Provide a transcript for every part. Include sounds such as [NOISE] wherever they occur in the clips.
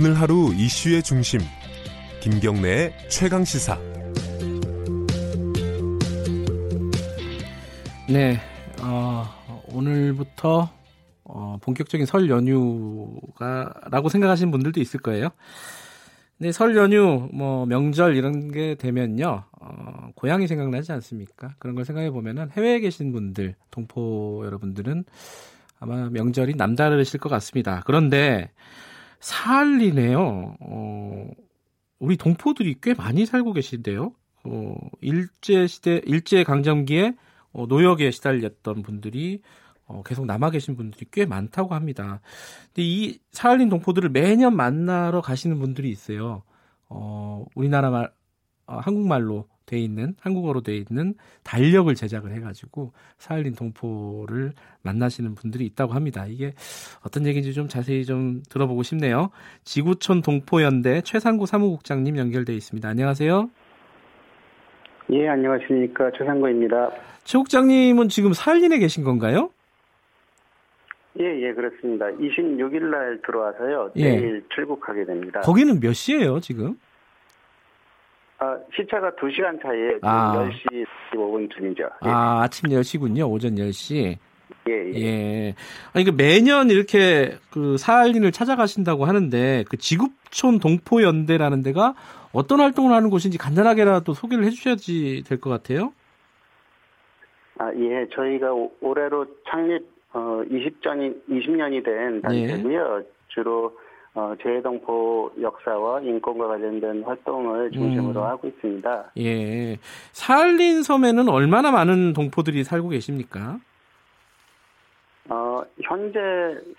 오늘 하루 이슈의 중심 김경래의 최강 시사. 네, 어, 오늘부터 어, 본격적인 설 연휴가라고 생각하시는 분들도 있을 거예요. 네, 설 연휴, 뭐 명절 이런 게 되면요, 어, 고향이 생각나지 않습니까? 그런 걸 생각해 보면은 해외에 계신 분들, 동포 여러분들은 아마 명절이 남다르실 것 같습니다. 그런데 사할리네요. 어, 우리 동포들이 꽤 많이 살고 계신데요. 어, 일제 시대, 일제 강점기에 어, 노역에 시달렸던 분들이 어, 계속 남아 계신 분들이 꽤 많다고 합니다. 근데 이 사할린 동포들을 매년 만나러 가시는 분들이 있어요. 어, 우리나라 말, 어, 한국말로 돼 있는 한국어로 돼 있는 달력을 제작을 해가지고 사할린 동포를 만나시는 분들이 있다고 합니다. 이게 어떤 얘기인지 좀 자세히 좀 들어보고 싶네요. 지구촌 동포연대 최상구 사무국장님 연결돼 있습니다. 안녕하세요. 예, 안녕하십니까 최상구입니다. 최 국장님은 지금 사할린에 계신 건가요? 예, 예, 그렇습니다. 26일 날 들어와서요. 예. 내일 출국하게 됩니다. 거기는 몇 시예요 지금? 아, 시차가 2시간 차이에 아. 10시 15분쯤이죠. 예. 아 아침 10시군요. 오전 10시. 예, 예. 예. 아니, 그 매년 이렇게 그 사할린을 찾아가신다고 하는데 그 지구촌 동포연대라는 데가 어떤 활동을 하는 곳인지 간단하게라도 소개를 해주셔야지 될 것 같아요. 아, 예, 저희가 오- 올해로 창립 어, 20전이 20년이 된 단체고요. 주로 어, 재해동포 역사와 인권과 관련된 활동을 중심으로 음. 하고 있습니다. 예. 사할린 섬에는 얼마나 많은 동포들이 살고 계십니까? 어, 현재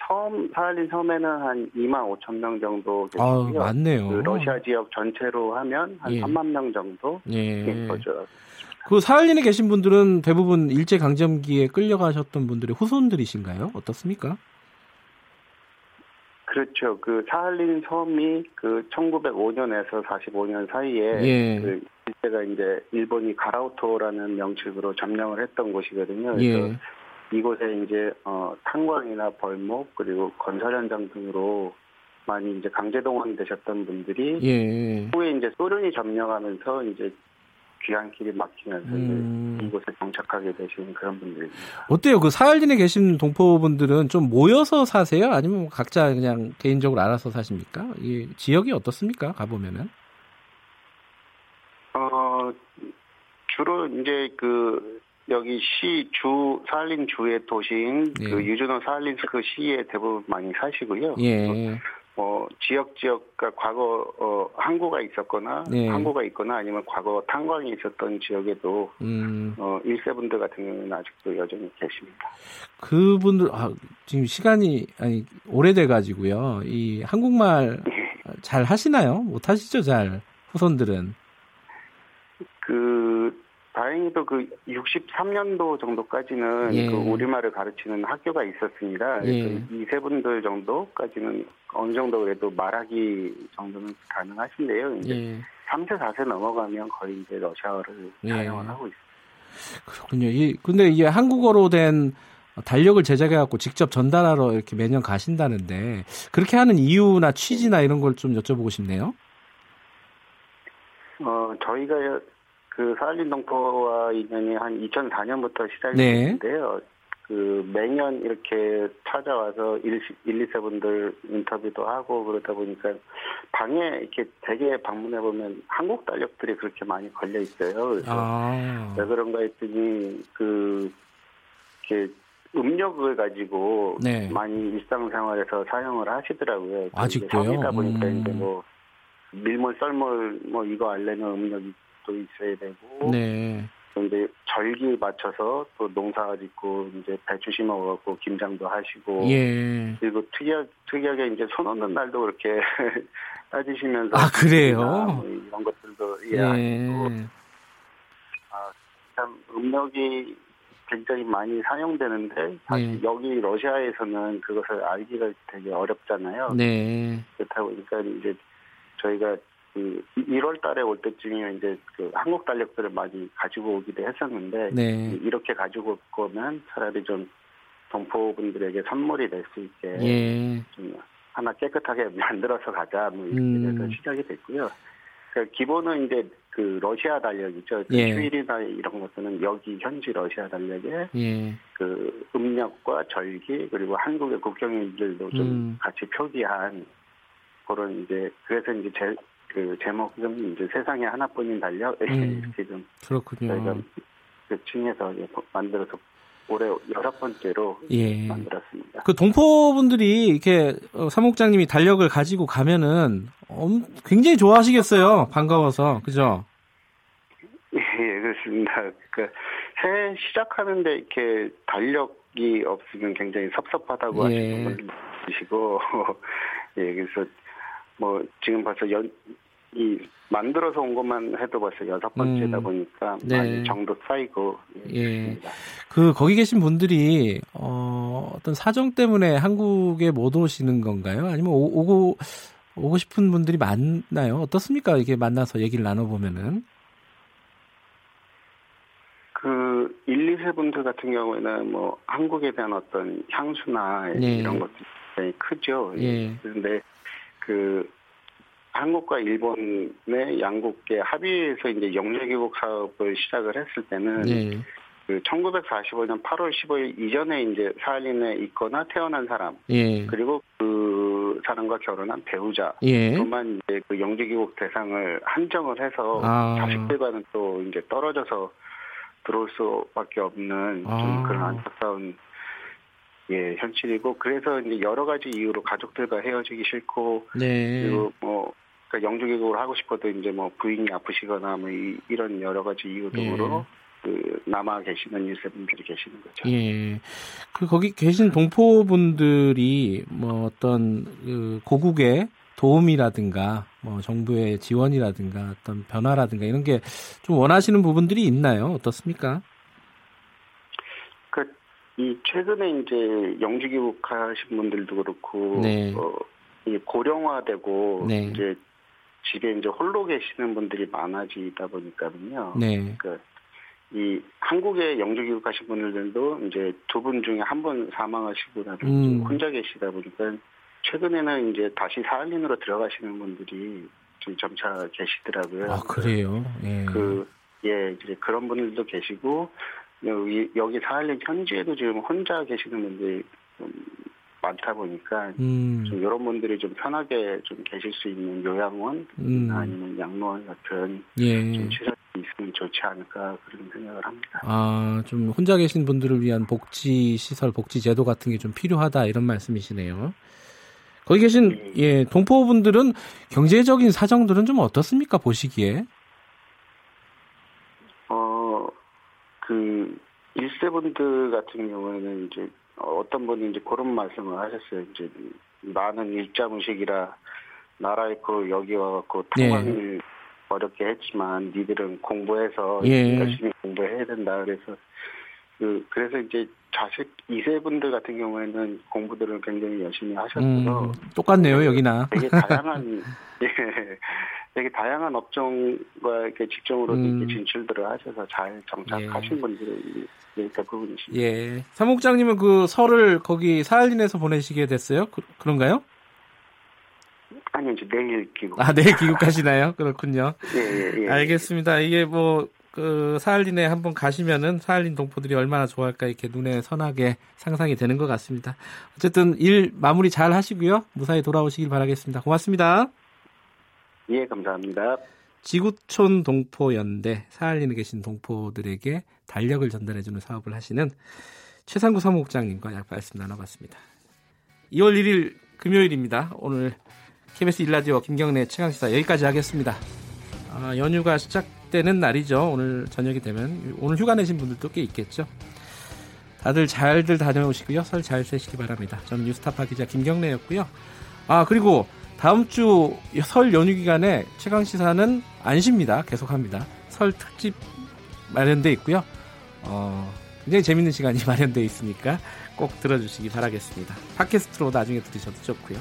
섬 사할린 섬에는 한 2만 5천 명 정도 아, 계시고요. 많네요. 그 러시아 지역 전체로 하면 한 예. 3만 명 정도 예. 된 거죠. 그 사할린에 계신 분들은 대부분 일제 강점기에 끌려가셨던 분들의 후손들이신가요? 어떻습니까? 그렇죠. 그 사할린 섬이 그 1905년에서 45년 사이에 예. 그 이때가 이제 일본이 가라오토라는 명칭으로 점령을 했던 곳이거든요. 그래서 예. 이곳에 이제 어 탄광이나 벌목 그리고 건설 현장 등으로 많이 이제 강제 동원되셨던 분들이 예. 후에 이제 소련이 점령하면서 이제 귀환길이 막히면서 음. 이곳에 정착하게 되신 그런 분들입니다. 어때요? 그 사할린에 계신 동포분들은 좀 모여서 사세요? 아니면 뭐 각자 그냥 개인적으로 알아서 사십니까? 이 지역이 어떻습니까? 가보면은. 어, 주로 이제 그 여기 시 주 사할린 주의 도시인 예. 그 유즈노 사할린스크 시에 대부분 많이 사시고요. 예. 뭐 지역 지역과 과거 어 항구가 있었거나 네. 항구가 있거나 아니면 과거 탄광이 있었던 지역에도 음, 어 일세분들 같은 경우는 아직도 여전히 계십니다. 그분들, 아, 지금 시간이, 아니, 오래돼 가지고요. 이 한국말 잘 하시나요? 못 하시죠, 잘. 후손들은. 그 다행히도 그 63년도 정도까지는 예. 그 우리말을 가르치는 학교가 있었습니다. 예. 그래서 이세 분들 정도까지는 어느 정도 그래도 말하기 정도는 가능하신데요. 이제 예. 3세, 4세 넘어가면 거의 이제 러시아어를 예. 사용을 하고 있습니다. 그렇군요. 이, 근데 이게 한국어로 된 달력을 제작해갖고 직접 전달하러 이렇게 매년 가신다는데, 그렇게 하는 이유나 취지나 이런 걸 좀 여쭤보고 싶네요. 어, 저희가 그 사할린 동포와 인연이 한 2004년부터 시작이 네. 됐는데요. 그 매년 이렇게 찾아와서 1, 1, 2세 분들 인터뷰도 하고 그러다 보니까 방에 이렇게 대개 방문해 보면 한국 달력들이 그렇게 많이 걸려 있어요. 그래서 아. 왜 그런가 했더니 그 이렇게 음력을 가지고 네. 많이 일상생활에서 사용을 하시더라고요. 아직도요? 섬이다 보니까 음. 이제 뭐 밀물 썰물 뭐 이거 알려면 음력 이또 있어야 되고 네. 또 이제 절기 맞춰서 또 농사 짓고 이제 배추 심어갖고 김장도 하시고 예. 그리고 특이하, 특이하게 이제 손 얻는 날도 그렇게 [LAUGHS] 따지시면서 아, 그래요? 뭐 이런 것들도 예. 이해하시고 아, 참 음력이 굉장히 많이 사용되는데 사실 네. 여기 러시아에서는 그것을 알기가 되게 어렵잖아요. 네. 그렇다 보니까 이제 저희가 그 1월 달에 올 때쯤이면 이제 그 한국 달력들을 많이 가지고 오기도 했었는데 네. 이렇게 가지고 올 거면 차라리 좀 동포분들에게 선물이 될 수 있게 예. 좀 하나 깨끗하게 [LAUGHS] 만들어서 가자 뭐 이래서 음. 시작이 됐고요. 그러니까 기본은 이제 그 러시아 달력이죠. 그 예. 휴일이나 이런 것들은 여기 현지 러시아 달력에 예. 그 음력과 절기 그리고 한국의 국경일들도 좀 음. 같이 표기한 그런 이제 그래서 이제 제, 그 제목은 이제 세상에 하나뿐인 달력 음. [LAUGHS] 이렇게 좀 그렇군요. 저희가 그 층에서 만들어서 올해 여섯 번째로 예. 만들었습니다. 그 동포분들이 이렇게 어, 사목장님이 달력을 가지고 가면은 굉장히 좋아하시겠어요. 반가워서 그죠? 예, 그렇습니다. 그새 시작하는데 이렇게 달력이 없으면 굉장히 섭섭하다고 예. 하시는 분들 계시고, [LAUGHS] 예, 그래서 뭐 지금 벌써 연, 이 만들어서 온 것만 해도 벌써 여섯 번째다 음, 보니까 네. 많이 정도 쌓이고 예. 예. 그 거기 계신 분들이 어, 어떤 사정 때문에 한국에 못 오시는 건가요? 아니면 오, 오고 오고 싶은 분들이 많나요? 어떻습니까? 이게 만나서 얘기를 나눠 보면은 그 1, 2세 분들 같은 경우에는 뭐 한국에 대한 어떤 향수나 네. 이런 것들이 굉장히 크죠. 예. 그런데 그 한국과 일본의 양국의 합의해서 이제 영재기국 사업을 시작을 했을 때는 네. 그 1945년 8월 15일 이전에 이제 사할린에 있거나 태어난 사람 예. 그리고 그 사람과 결혼한 배우자 예. 그만 이제 그 영재기국 대상을 한정을 해서 아. 자식들과는 또 이제 떨어져서 들어올 수밖에 없는 아. 좀 그런 안타까운 예 현실이고 그래서 이제 여러 가지 이유로 가족들과 헤어지기 싫고 네. 그리고 뭐 그러니까 영주교육을 하고 싶어도 이제 뭐 부인이 아프시거나 뭐 이, 런 여러 가지 이유 등으로 예. 그 남아 계시는 유세분들이 계시는 거죠. 예. 그 거기 계신 동포 분들이 뭐 어떤 그 고국의 도움이라든가 뭐 정부의 지원이라든가 어떤 변화라든가 이런 게 좀 원하시는 부분들이 있나요? 어떻습니까? 그이 최근에 이제 영주 교육하신 분들도 그렇고 네. 어, 고령화되고 네. 이제 집에 이제 홀로 계시는 분들이 많아지다 보니까는요. 네. 그, 이 한국에 영주 교육하신 분들도 이제 두 분 중에 한 분 사망하시고 나서 음. 혼자 계시다 보니까 최근에는 이제 다시 사할린으로 들어가시는 분들이 좀 점차 계시더라고요. 아 그래요? 예. 그 예, 이제 그런 분들도 계시고 여기 여기 사할린 현지에도 지금 혼자 계시는 분들이 좀 많다 보니까 음. 좀 이런 분들이 좀 편하게 좀 계실 수 있는 요양원 음. 아니면 양로원 같은 예. 좀 시설이 있으면 좋지 않을까 그런 생각을 합니다. 아, 좀 혼자 계신 분들을 위한 복지 시설, 복지 제도 같은 게 좀 필요하다 이런 말씀이시네요. 거기 계신 네. 예, 동포분들은 경제적인 사정들은 좀 어떻습니까 보시기에? 1세 분들 같은 경우에는 이제 어떤 분이 이제 그런 말씀을 하셨어요. 이제 나는 일자무식이라 나라 입고 그 여기 와갖고 네. 탕방을 예. 어렵게 했지만 니들은 공부해서 예. 열심히 공부해야 된다. 그래서 그 그래서 이제 자식 이세 분들 같은 경우에는 공부들을 굉장히 열심히 하셨어서 음, 똑같네요 여기나 되게 [LAUGHS] 다양한 예, 되게 다양한 업종과 이렇게 직종으로 음. 이렇게 진출들을 하셔서 잘 정착하신 예. 분들이 대부분이십니다. 예. 사무국장님은 그 설을 거기 사할린에서 보내시게 됐어요? 그, 런가요 아니요, 이제 내일 귀국. 아, 내일 귀국하시나요? 그렇군요. [LAUGHS] 예, 예, 예. 알겠습니다. 이게 뭐, 그, 사할린에 한번 가시면은 사할린 동포들이 얼마나 좋아할까 이렇게 눈에 선하게 상상이 되는 것 같습니다. 어쨌든 일 마무리 잘 하시고요. 무사히 돌아오시길 바라겠습니다. 고맙습니다. 예, 감사합니다. 지구촌 동포연대 사할린에 계신 동포들에게 달력을 전달해주는 사업을 하시는 최상구 사무국장님과 약 말씀 나눠봤습니다. 2월 1일 금요일입니다. 오늘 KBS 일라디오 김경래 최강시사 여기까지 하겠습니다. 아, 연휴가 시작 되는 날이죠. 오늘 저녁이 되면 오늘 휴가 내신 분들도 꽤 있겠죠. 다들 잘들 다녀오시고요. 설잘 세시기 바랍니다. 저는 뉴스타파 기자 김경래였고요. 아 그리고 다음 주 설 연휴 기간에 최강 시사는 안 쉽니다. 계속합니다. 설 특집 마련돼 있고요. 어, 굉장히 재밌는 시간이 [LAUGHS] 마련돼 있으니까 꼭 들어주시기 바라겠습니다. 팟캐스트로 나중에 들으셔도 좋고요.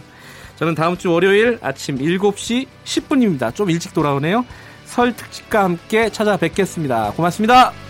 저는 다음 주 월요일 아침 7시 10분입니다. 좀 일찍 돌아오네요. 설 특집과 함께 찾아뵙겠습니다. 고맙습니다.